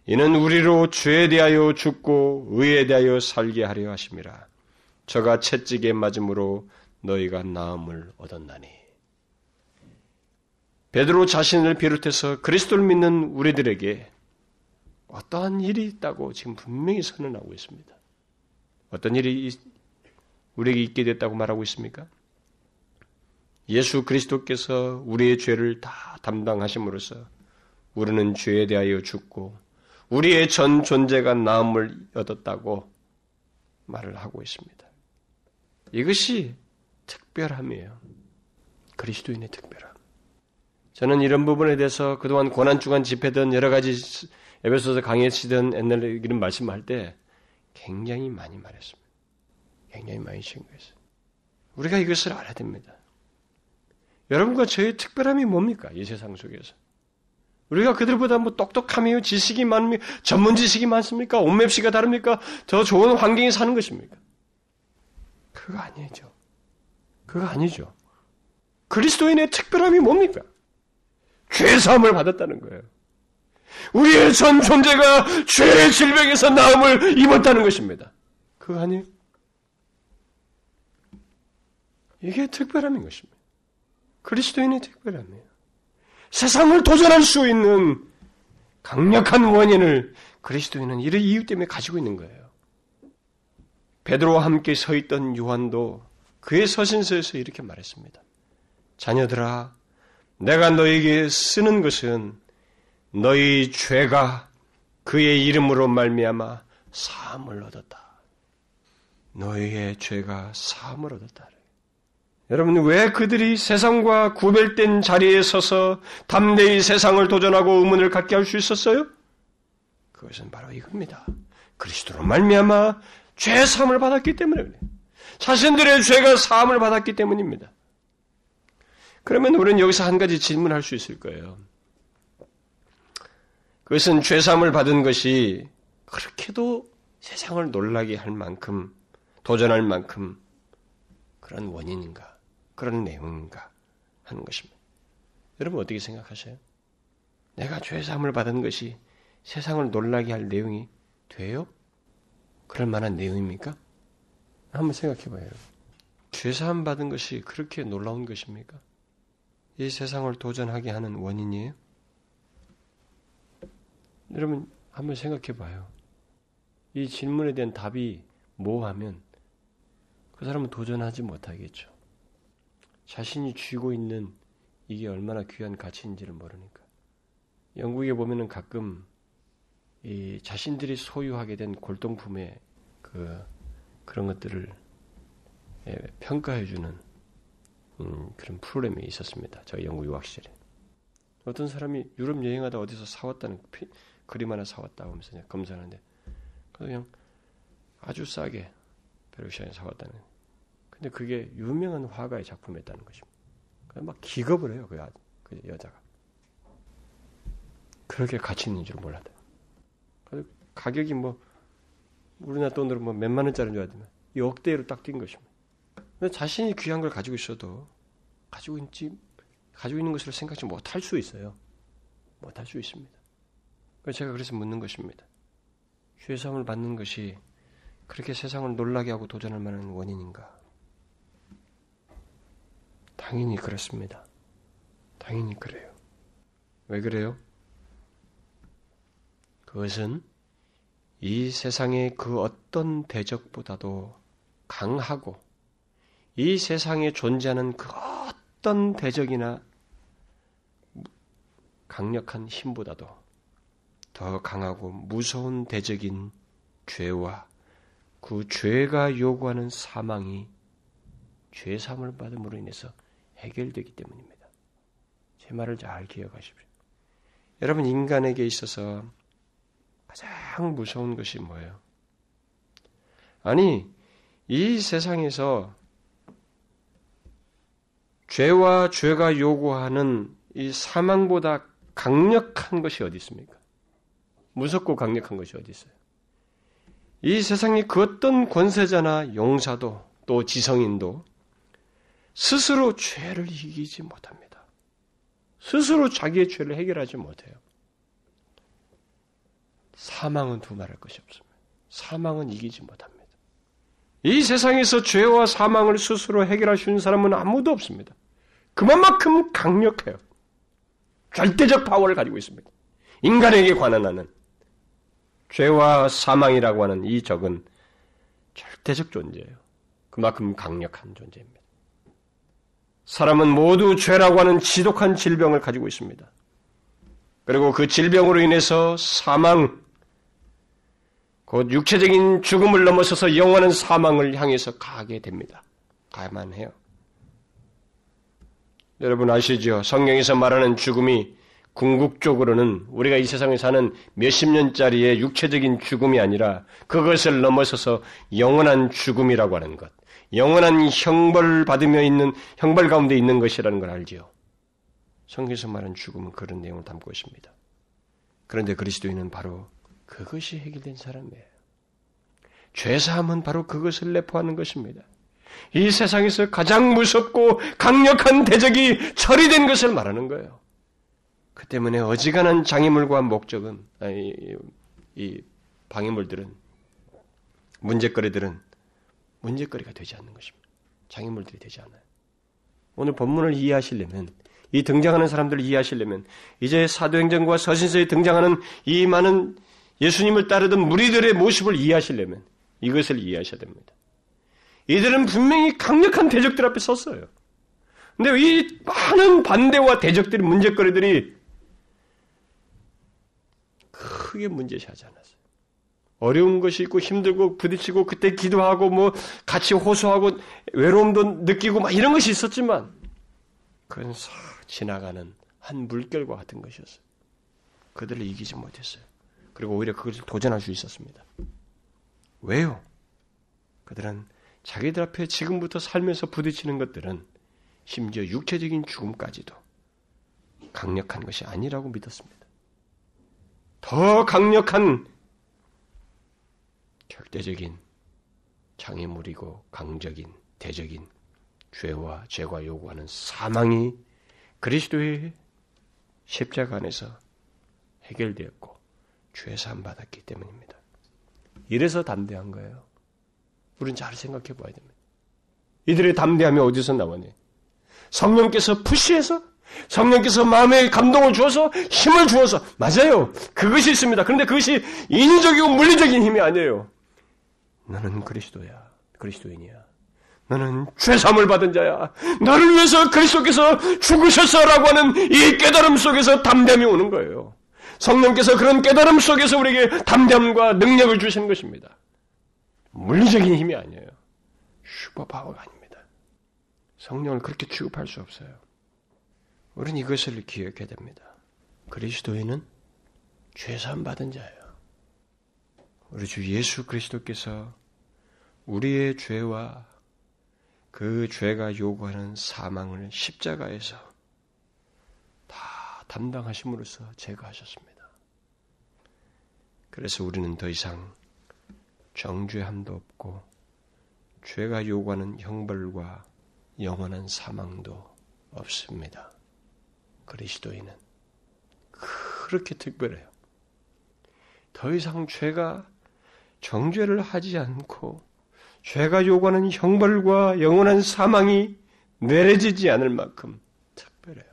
이는 우리로 죄에 대하여 죽고 의에 대하여 살게 하려 하심이라. 저가 채찍에 맞음으로 너희가 나음을 얻었나니. 베드로 자신을 비롯해서 그리스도를 믿는 우리들에게 어떠한 일이 있다고 지금 분명히 선언하고 있습니다. 어떤 일이 우리에게 있게 됐다고 말하고 있습니까? 예수 그리스도께서 우리의 죄를 다 담당하심으로써 우리는 죄에 대하여 죽고 우리의 전 존재가 나음을 얻었다고 말을 하고 있습니다. 이것이 특별함이에요. 그리스도인의 특별함. 저는 이런 부분에 대해서 그동안 고난주간 집회든 여러 가지 에베소서 강의치든 옛날에 이런 말씀할 때 굉장히 많이 말했습니다. 굉장히 많이 신고했어요. 우리가 이것을 알아야 됩니다. 여러분과 저의 특별함이 뭡니까? 이 세상 속에서. 우리가 그들보다 뭐 똑똑함이요, 지식이 많으며, 전문 지식이 많습니까? 온맵시가 다릅니까? 더 좋은 환경에 사는 것입니까? 그거 아니죠. 그거 아니죠. 그리스도인의 특별함이 뭡니까? 죄사함을 받았다는 거예요. 우리의 전 존재가 죄의 질병에서 나음을 입었다는 것입니다. 그거 아니에요? 이게 특별함인 것입니다. 그리스도인의 특별함이에요. 세상을 도전할 수 있는 강력한 원인을 그리스도인은 이런 이유 때문에 가지고 있는 거예요. 베드로와 함께 서 있던 요한도 그의 서신서에서 이렇게 말했습니다. 자녀들아, 내가 너에게 쓰는 것은 너희 죄가 그의 이름으로 말미암아 사함을 얻었다. 너희의 죄가 사함을 얻었다. 여러분, 왜 그들이 세상과 구별된 자리에 서서 담대히 세상을 도전하고 의문을 갖게 할 수 있었어요? 그것은 바로 이겁니다. 그리스도로 말미암아 죄 사함을 받았기 때문에 그래요. 자신들의 죄가 사함을 받았기 때문입니다. 그러면 우리는 여기서 한 가지 질문할 수 있을 거예요. 그것은 죄 사함을 받은 것이 그렇게도 세상을 놀라게 할 만큼 도전할 만큼 그런 원인인가? 그런 내용인가 하는 것입니다. 여러분 어떻게 생각하세요? 내가 죄사함을 받은 것이 세상을 놀라게 할 내용이 돼요? 그럴 만한 내용입니까? 한번 생각해 봐요. 죄사함 받은 것이 그렇게 놀라운 것입니까? 이 세상을 도전하게 하는 원인이에요? 여러분 한번 생각해 봐요. 이 질문에 대한 답이 뭐 하면 그 사람은 도전하지 못하겠죠. 자신이 쥐고 있는 이게 얼마나 귀한 가치인지를 모르니까. 영국에 보면은 가끔 이 자신들이 소유하게 된 골동품의 그 그런 것들을 예, 평가해주는 음, 그런 프로그램이 있었습니다. 저 영국 유학 시절에. 어떤 사람이 유럽 여행하다 어디서 사왔다는 피, 그림 하나 사왔다 하면서 검사하는데 그냥 아주 싸게 베르시아에 사왔다는 근데 그게 유명한 화가의 작품이었다는 것입니다. 막 기겁을 해요, 그, 그 여자가. 그렇게 가치 있는 줄 몰랐다. 가격이 뭐, 우리나라 돈으로 뭐 몇만 원짜리인 줄 알지만, 이 억대로 딱 뛴 것입니다. 근데 자신이 귀한 걸 가지고 있어도, 가지고 있지, 가지고 있는 것으로 생각지 못할 수 있어요. 못할 수 있습니다. 제가 그래서 묻는 것입니다. 죄사함을 받는 것이 그렇게 세상을 놀라게 하고 도전할 만한 원인인가? 당연히 그렇습니다. 당연히 그래요. 왜 그래요? 그것은 이 세상의 그 어떤 대적보다도 강하고 이 세상에 존재하는 그 어떤 대적이나 강력한 힘보다도 더 강하고 무서운 대적인 죄와 그 죄가 요구하는 사망이 죄삼을 받음으로 인해서 해결되기 때문입니다. 제 말을 잘 기억하십시오. 여러분, 인간에게 있어서 가장 무서운 것이 뭐예요? 아니, 이 세상에서 죄와 죄가 요구하는 이 사망보다 강력한 것이 어디 있습니까? 무섭고 강력한 것이 어디 있어요? 이 세상의 그 어떤 권세자나 용사도 또 지성인도 스스로 죄를 이기지 못합니다. 스스로 자기의 죄를 해결하지 못해요. 사망은 두 말할 것이 없습니다. 사망은 이기지 못합니다. 이 세상에서 죄와 사망을 스스로 해결할 수 있는 사람은 아무도 없습니다. 그만큼 강력해요. 절대적 파워를 가지고 있습니다. 인간에게 관한 하는 죄와 사망이라고 하는 이 적은 절대적 존재예요. 그만큼 강력한 존재입니다. 사람은 모두 죄라고 하는 지독한 질병을 가지고 있습니다. 그리고 그 질병으로 인해서 사망, 곧 육체적인 죽음을 넘어서서 영원한 사망을 향해서 가게 됩니다. 가야만 해요. 여러분 아시죠? 성경에서 말하는 죽음이 궁극적으로는 우리가 이 세상에 사는 몇십 년짜리의 육체적인 죽음이 아니라 그것을 넘어서서 영원한 죽음이라고 하는 것, 영원한 형벌 받으며 있는 형벌 가운데 있는 것이라는 걸 알지요. 성경에서 말하는 죽음은 그런 내용을 담고 있습니다. 그런데 그리스도인은 바로 그것이 해결된 사람이에요. 죄사함은 바로 그것을 내포하는 것입니다. 이 세상에서 가장 무섭고 강력한 대적이 처리된 것을 말하는 거예요. 그 때문에 어지간한 장애물과 목적은 아니, 이 방해물들은 문제거리들은 문제거리가 되지 않는 것입니다. 장애물들이 되지 않아요. 오늘 본문을 이해하시려면 이 등장하는 사람들을 이해하시려면 이제 사도행전과 서신서에 등장하는 이 많은 예수님을 따르던 무리들의 모습을 이해하시려면 이것을 이해하셔야 됩니다. 이들은 분명히 강력한 대적들 앞에 섰어요. 근데 이 많은 반대와 대적들이 문제거리들이 크게 문제시하지 않았어요. 어려운 것이 있고 힘들고 부딪히고 그때 기도하고 뭐 같이 호소하고 외로움도 느끼고 막 이런 것이 있었지만 그건 싹 지나가는 한 물결과 같은 것이었어요. 그들을 이기지 못했어요. 그리고 오히려 그것을 도전할 수 있었습니다. 왜요? 그들은 자기들 앞에 지금부터 살면서 부딪히는 것들은 심지어 육체적인 죽음까지도 강력한 것이 아니라고 믿었습니다. 더 강력한 절대적인 장애물이고 강적인 대적인 죄와 죄가 요구하는 사망이 그리스도의 십자가 안에서 해결되었고 죄사함 받았기 때문입니다. 이래서 담대한 거예요. 우리는 잘 생각해 봐야 됩니다. 이들의 담대함이 어디서 나왔니? 성령께서 푸시해서 성령께서 마음에 감동을 주어서 힘을 주어서 맞아요. 그것이 있습니다. 그런데 그것이 인적이고 물리적인 힘이 아니에요. 너는 그리스도야. 그리스도인이야. 너는 죄삼을 받은 자야. 너를 위해서 그리스도께서 죽으셨어라고 하는 이 깨달음 속에서 담대함이 오는 거예요. 성령께서 그런 깨달음 속에서 우리에게 담대함과 능력을 주시는 것입니다. 물리적인 힘이 아니에요. 슈퍼파워가 아닙니다. 성령을 그렇게 취급할 수 없어요. 우리는 이것을 기억해야 됩니다. 그리스도인은 죄산 받은 자예요. 우리 주 예수 그리스도께서 우리의 죄와 그 죄가 요구하는 사망을 십자가에서 다 담당하심으로써 제거하셨습니다. 그래서 우리는 더 이상 정죄함도 없고 죄가 요구하는 형벌과 영원한 사망도 없습니다. 그리스도인은 그렇게 특별해요. 더 이상 죄가 정죄를 하지 않고 죄가 요구하는 형벌과 영원한 사망이 내려지지 않을 만큼 특별해요.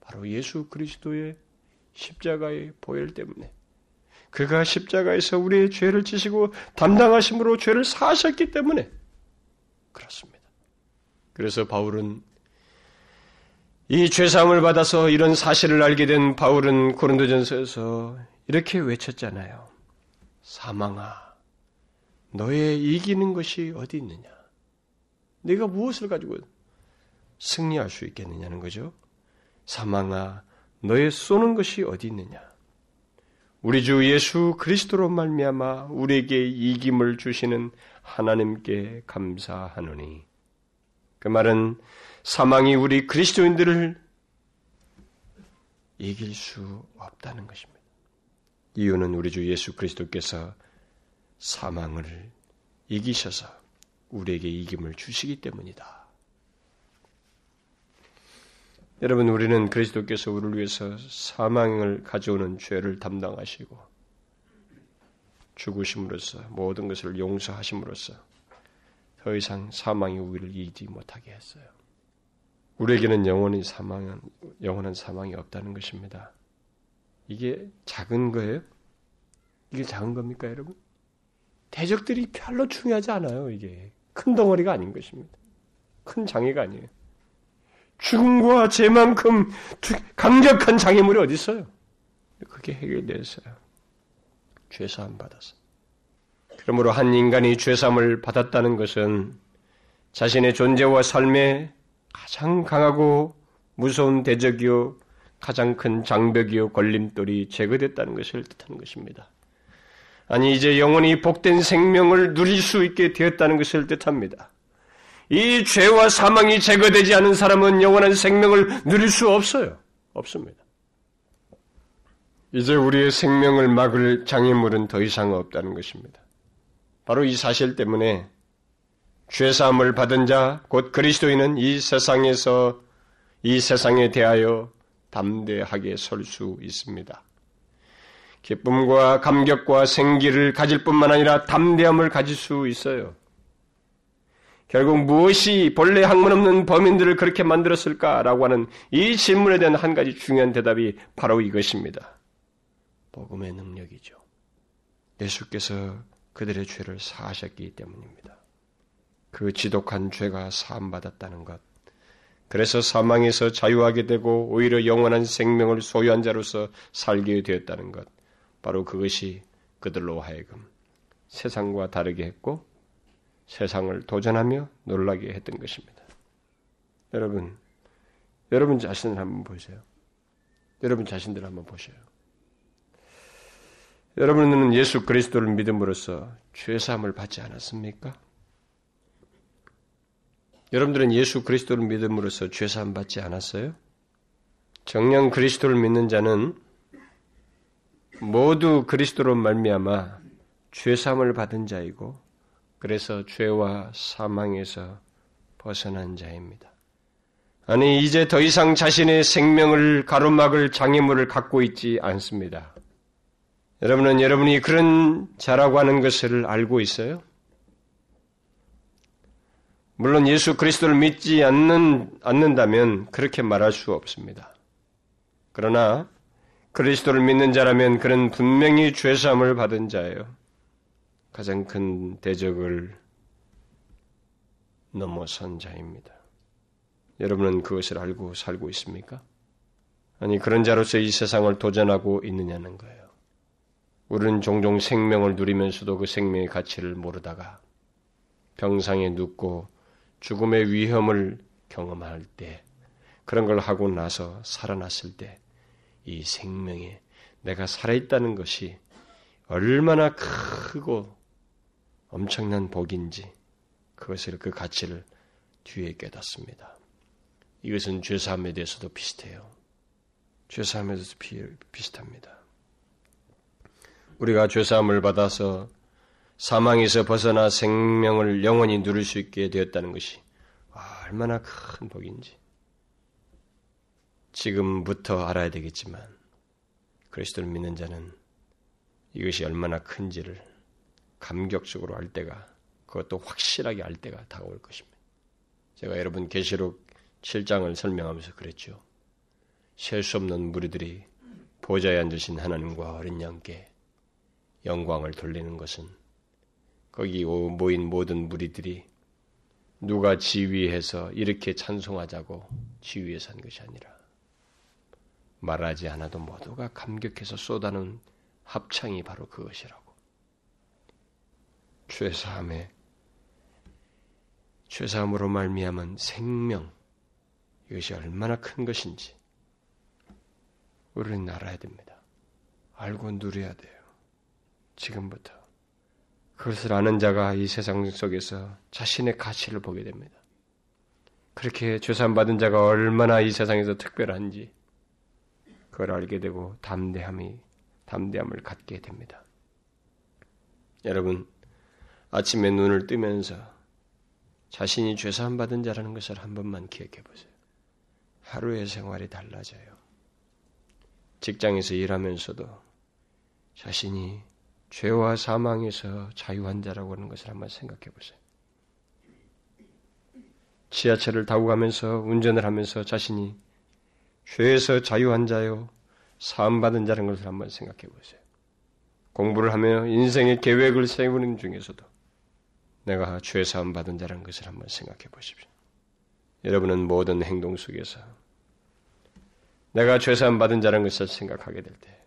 바로 예수 그리스도의 십자가의 보혈 때문에 그가 십자가에서 우리의 죄를 지시고 담당하심으로 죄를 사하셨기 때문에 그렇습니다. 그래서 바울은 이 죄사함을 받아서 이런 사실을 알게 된 바울은 고린도전서에서 이렇게 외쳤잖아요. 사망아, 너의 이기는 것이 어디 있느냐? 네가 무엇을 가지고 승리할 수 있겠느냐는 거죠. 사망아, 너의 쏘는 것이 어디 있느냐? 우리 주 예수 그리스도로 말미암아 우리에게 이김을 주시는 하나님께 감사하노니. 그 말은 사망이 우리 그리스도인들을 이길 수 없다는 것입니다. 이유는 우리 주 예수 그리스도께서 사망을 이기셔서 우리에게 이김을 주시기 때문이다. 여러분 우리는 그리스도께서 우리를 위해서 사망을 가져오는 죄를 담당하시고 죽으심으로써 모든 것을 용서하심으로써 더 이상 사망이 우리를 이기지 못하게 했어요. 우리에게는 영원히 사망은 영원한 사망이 없다는 것입니다. 이게 작은 거예요? 이게 작은 겁니까, 여러분? 대적들이 별로 중요하지 않아요, 이게. 큰 덩어리가 아닌 것입니다. 큰 장애가 아니에요. 죽음과 죄만큼 강력한 장애물이 어디 있어요? 그게 해결됐어요. 죄사함 받아서. 그러므로 한 인간이 죄사함을 받았다는 것은 자신의 존재와 삶에 가장 강하고 무서운 대적이요 가장 큰 장벽이요 걸림돌이 제거됐다는 것을 뜻하는 것입니다. 아니 이제 영원히 복된 생명을 누릴 수 있게 되었다는 것을 뜻합니다. 이 죄와 사망이 제거되지 않은 사람은 영원한 생명을 누릴 수 없어요. 없습니다. 이제 우리의 생명을 막을 장애물은 더 이상 없다는 것입니다. 바로 이 사실 때문에 죄사함을 받은 자, 곧 그리스도인은 이 세상에서 이 세상에 대하여 담대하게 설 수 있습니다. 기쁨과 감격과 생기를 가질 뿐만 아니라 담대함을 가질 수 있어요. 결국 무엇이 본래 학문 없는 범인들을 그렇게 만들었을까라고 하는 이 질문에 대한 한 가지 중요한 대답이 바로 이것입니다. 복음의 능력이죠. 예수께서 그들의 죄를 사하셨기 때문입니다. 그 지독한 죄가 사함받았다는 것. 그래서 사망에서 자유하게 되고 오히려 영원한 생명을 소유한 자로서 살게 되었다는 것. 바로 그것이 그들로 하여금 세상과 다르게 했고 세상을 도전하며 놀라게 했던 것입니다. 여러분, 여러분 자신을 한번 보세요. 여러분 자신들 한번 보세요. 여러분은 예수 그리스도를 믿음으로써 죄사함을 받지 않았습니까? 여러분들은 예수 그리스도를 믿음으로써 죄사함 받지 않았어요? 정령 그리스도를 믿는 자는 모두 그리스도로 말미암아 죄사함을 받은 자이고 그래서 죄와 사망에서 벗어난 자입니다. 아니 이제 더 이상 자신의 생명을 가로막을 장애물을 갖고 있지 않습니다. 여러분은 여러분이 그런 자라고 하는 것을 알고 있어요? 물론 예수 그리스도를 믿지 않는, 않는다면 그렇게 말할 수 없습니다. 그러나 그리스도를 믿는 자라면 그는 분명히 죄사함을 받은 자예요. 가장 큰 대적을 넘어선 자입니다. 여러분은 그것을 알고 살고 있습니까? 아니 그런 자로서 이 세상을 도전하고 있느냐는 거예요. 우리는 종종 생명을 누리면서도 그 생명의 가치를 모르다가 병상에 눕고 죽음의 위험을 경험할 때 그런 걸 하고 나서 살아났을 때 이 생명에 내가 살아있다는 것이 얼마나 크고 엄청난 복인지 그것을 그 가치를 뒤에 깨닫습니다. 이것은 죄사함에 대해서도 비슷해요. 죄사함에 대해서 비슷합니다. 우리가 죄사함을 받아서 사망에서 벗어나 생명을 영원히 누릴 수 있게 되었다는 것이 얼마나 큰 복인지 지금부터 알아야 되겠지만 그리스도를 믿는 자는 이것이 얼마나 큰지를 감격적으로 알 때가 그것도 확실하게 알 때가 다가올 것입니다. 제가 여러분 계시록 7장을 설명하면서 그랬죠. 셀 수 없는 무리들이 보좌에 앉으신 하나님과 어린 양께 영광을 돌리는 것은 거기 모인 모든 무리들이 누가 지휘해서 이렇게 찬송하자고 지휘해서 한 것이 아니라 말하지 않아도 모두가 감격해서 쏟아는 합창이 바로 그것이라고. 죄사함에 죄사함으로 말미암은 생명 이것이 얼마나 큰 것인지 우리는 알아야 됩니다. 알고 누려야 돼요. 지금부터 그것을 아는 자가 이 세상 속에서 자신의 가치를 보게 됩니다. 그렇게 죄사함 받은 자가 얼마나 이 세상에서 특별한지 그걸 알게 되고 담대함이 담대함을 갖게 됩니다. 여러분 아침에 눈을 뜨면서 자신이 죄사함 받은 자라는 것을 한 번만 기억해 보세요. 하루의 생활이 달라져요. 직장에서 일하면서도 자신이 죄와 사망에서 자유한 자라고 하는 것을 한번 생각해 보세요. 지하철을 타고 가면서 운전을 하면서 자신이 죄에서 자유한 자요, 사함받은 자라는 것을 한번 생각해 보세요. 공부를 하며 인생의 계획을 세우는 중에서도 내가 죄 사함 받은 자라는 것을 한번 생각해 보십시오. 여러분은 모든 행동 속에서 내가 죄 사함 받은 자라는 것을 생각하게 될 때,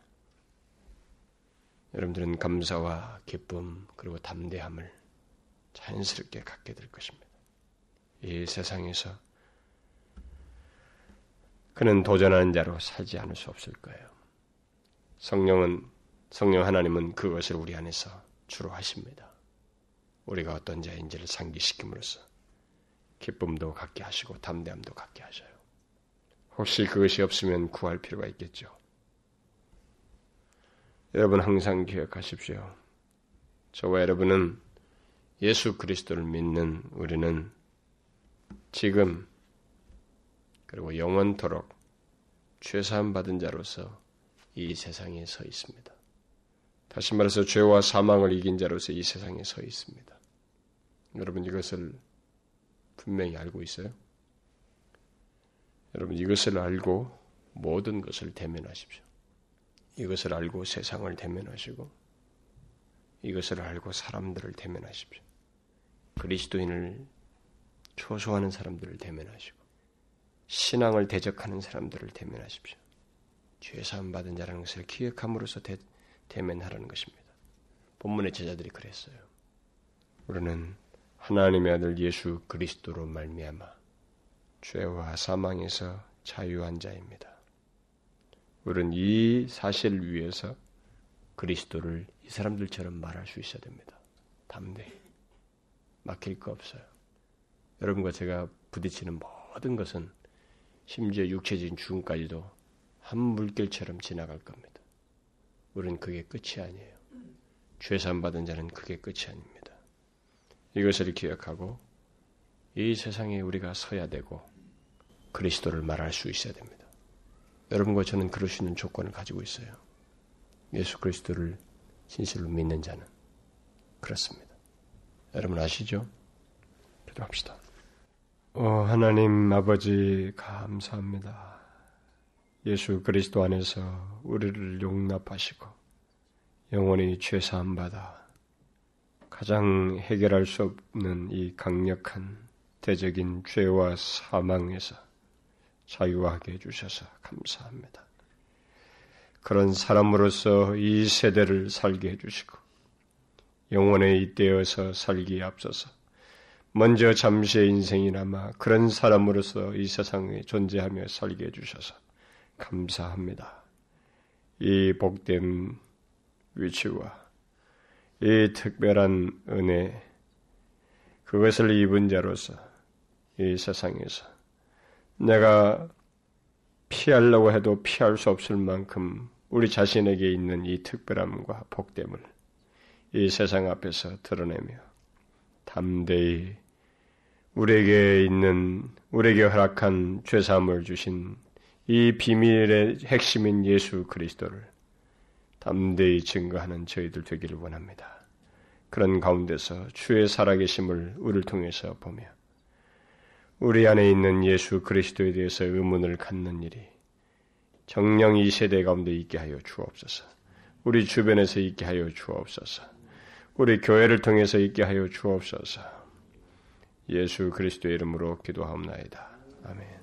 여러분들은 감사와 기쁨 그리고 담대함을 자연스럽게 갖게 될 것입니다. 이 세상에서 그는 도전하는 자로 살지 않을 수 없을 거예요. 성령은 성령 하나님은 그것을 우리 안에서 주로 하십니다. 우리가 어떤 자인지를 상기시킴으로써 기쁨도 갖게 하시고 담대함도 갖게 하셔요. 혹시 그것이 없으면 구할 필요가 있겠죠. 여러분 항상 기억하십시오. 저와 여러분은 예수 그리스도를 믿는 우리는 지금 그리고 영원토록 죄사함 받은 자로서 이 세상에 서 있습니다. 다시 말해서 죄와 사망을 이긴 자로서 이 세상에 서 있습니다. 여러분 이것을 분명히 알고 있어요? 여러분 이것을 알고 모든 것을 대면하십시오. 이것을 알고 세상을 대면하시고 이것을 알고 사람들을 대면하십시오. 그리스도인을 초소하는 사람들을 대면하시고 신앙을 대적하는 사람들을 대면하십시오. 죄 사함 받은 자라는 것을 기억함으로써 대, 대면하라는 것입니다. 본문의 제자들이 그랬어요. 우리는 하나님의 아들 예수 그리스도로 말미암아 죄와 사망에서 자유한 자입니다. 우리는 이 사실 위에서 그리스도를 이 사람들처럼 말할 수 있어야 됩니다. 담대히. 막힐 거 없어요. 여러분과 제가 부딪히는 모든 것은 심지어 육체적인 죽음까지도 한 물결처럼 지나갈 겁니다. 우리는 그게 끝이 아니에요. 죄산 받은 자는 그게 끝이 아닙니다. 이것을 기억하고 이 세상에 우리가 서야 되고 그리스도를 말할 수 있어야 됩니다. 여러분과 저는 그럴 수 있는 조건을 가지고 있어요. 예수 그리스도를 진실로 믿는 자는 그렇습니다. 여러분 아시죠? 기도합시다. 오 하나님 아버지 감사합니다. 예수 그리스도 안에서 우리를 용납하시고 영원히 죄사함 받아 가장 해결할 수 없는 이 강력한 대적인 죄와 사망에서 자유하게 해주셔서 감사합니다. 그런 사람으로서 이 세대를 살게 해주시고 영원에 잇대어서 살기에 앞서서 먼저 잠시의 인생이나마 그런 사람으로서 이 세상에 존재하며 살게 해주셔서 감사합니다. 이 복된 위치와 이 특별한 은혜, 그것을 입은 자로서 이 세상에서 내가 피하려고 해도 피할 수 없을 만큼 우리 자신에게 있는 이 특별함과 복됨을 이 세상 앞에서 드러내며 담대히 우리에게 있는 우리에게 허락한 죄사함을 주신 이 비밀의 핵심인 예수 그리스도를 담대히 증거하는 저희들 되기를 원합니다. 그런 가운데서 주의 살아계심을 우리를 통해서 보며 우리 안에 있는 예수 그리스도에 대해서 의문을 갖는 일이 정령 이 세대 가운데 있게 하여 주옵소서. 우리 주변에서 있게 하여 주옵소서. 우리 교회를 통해서 있게 하여 주옵소서. 예수 그리스도의 이름으로 기도하옵나이다. 아멘.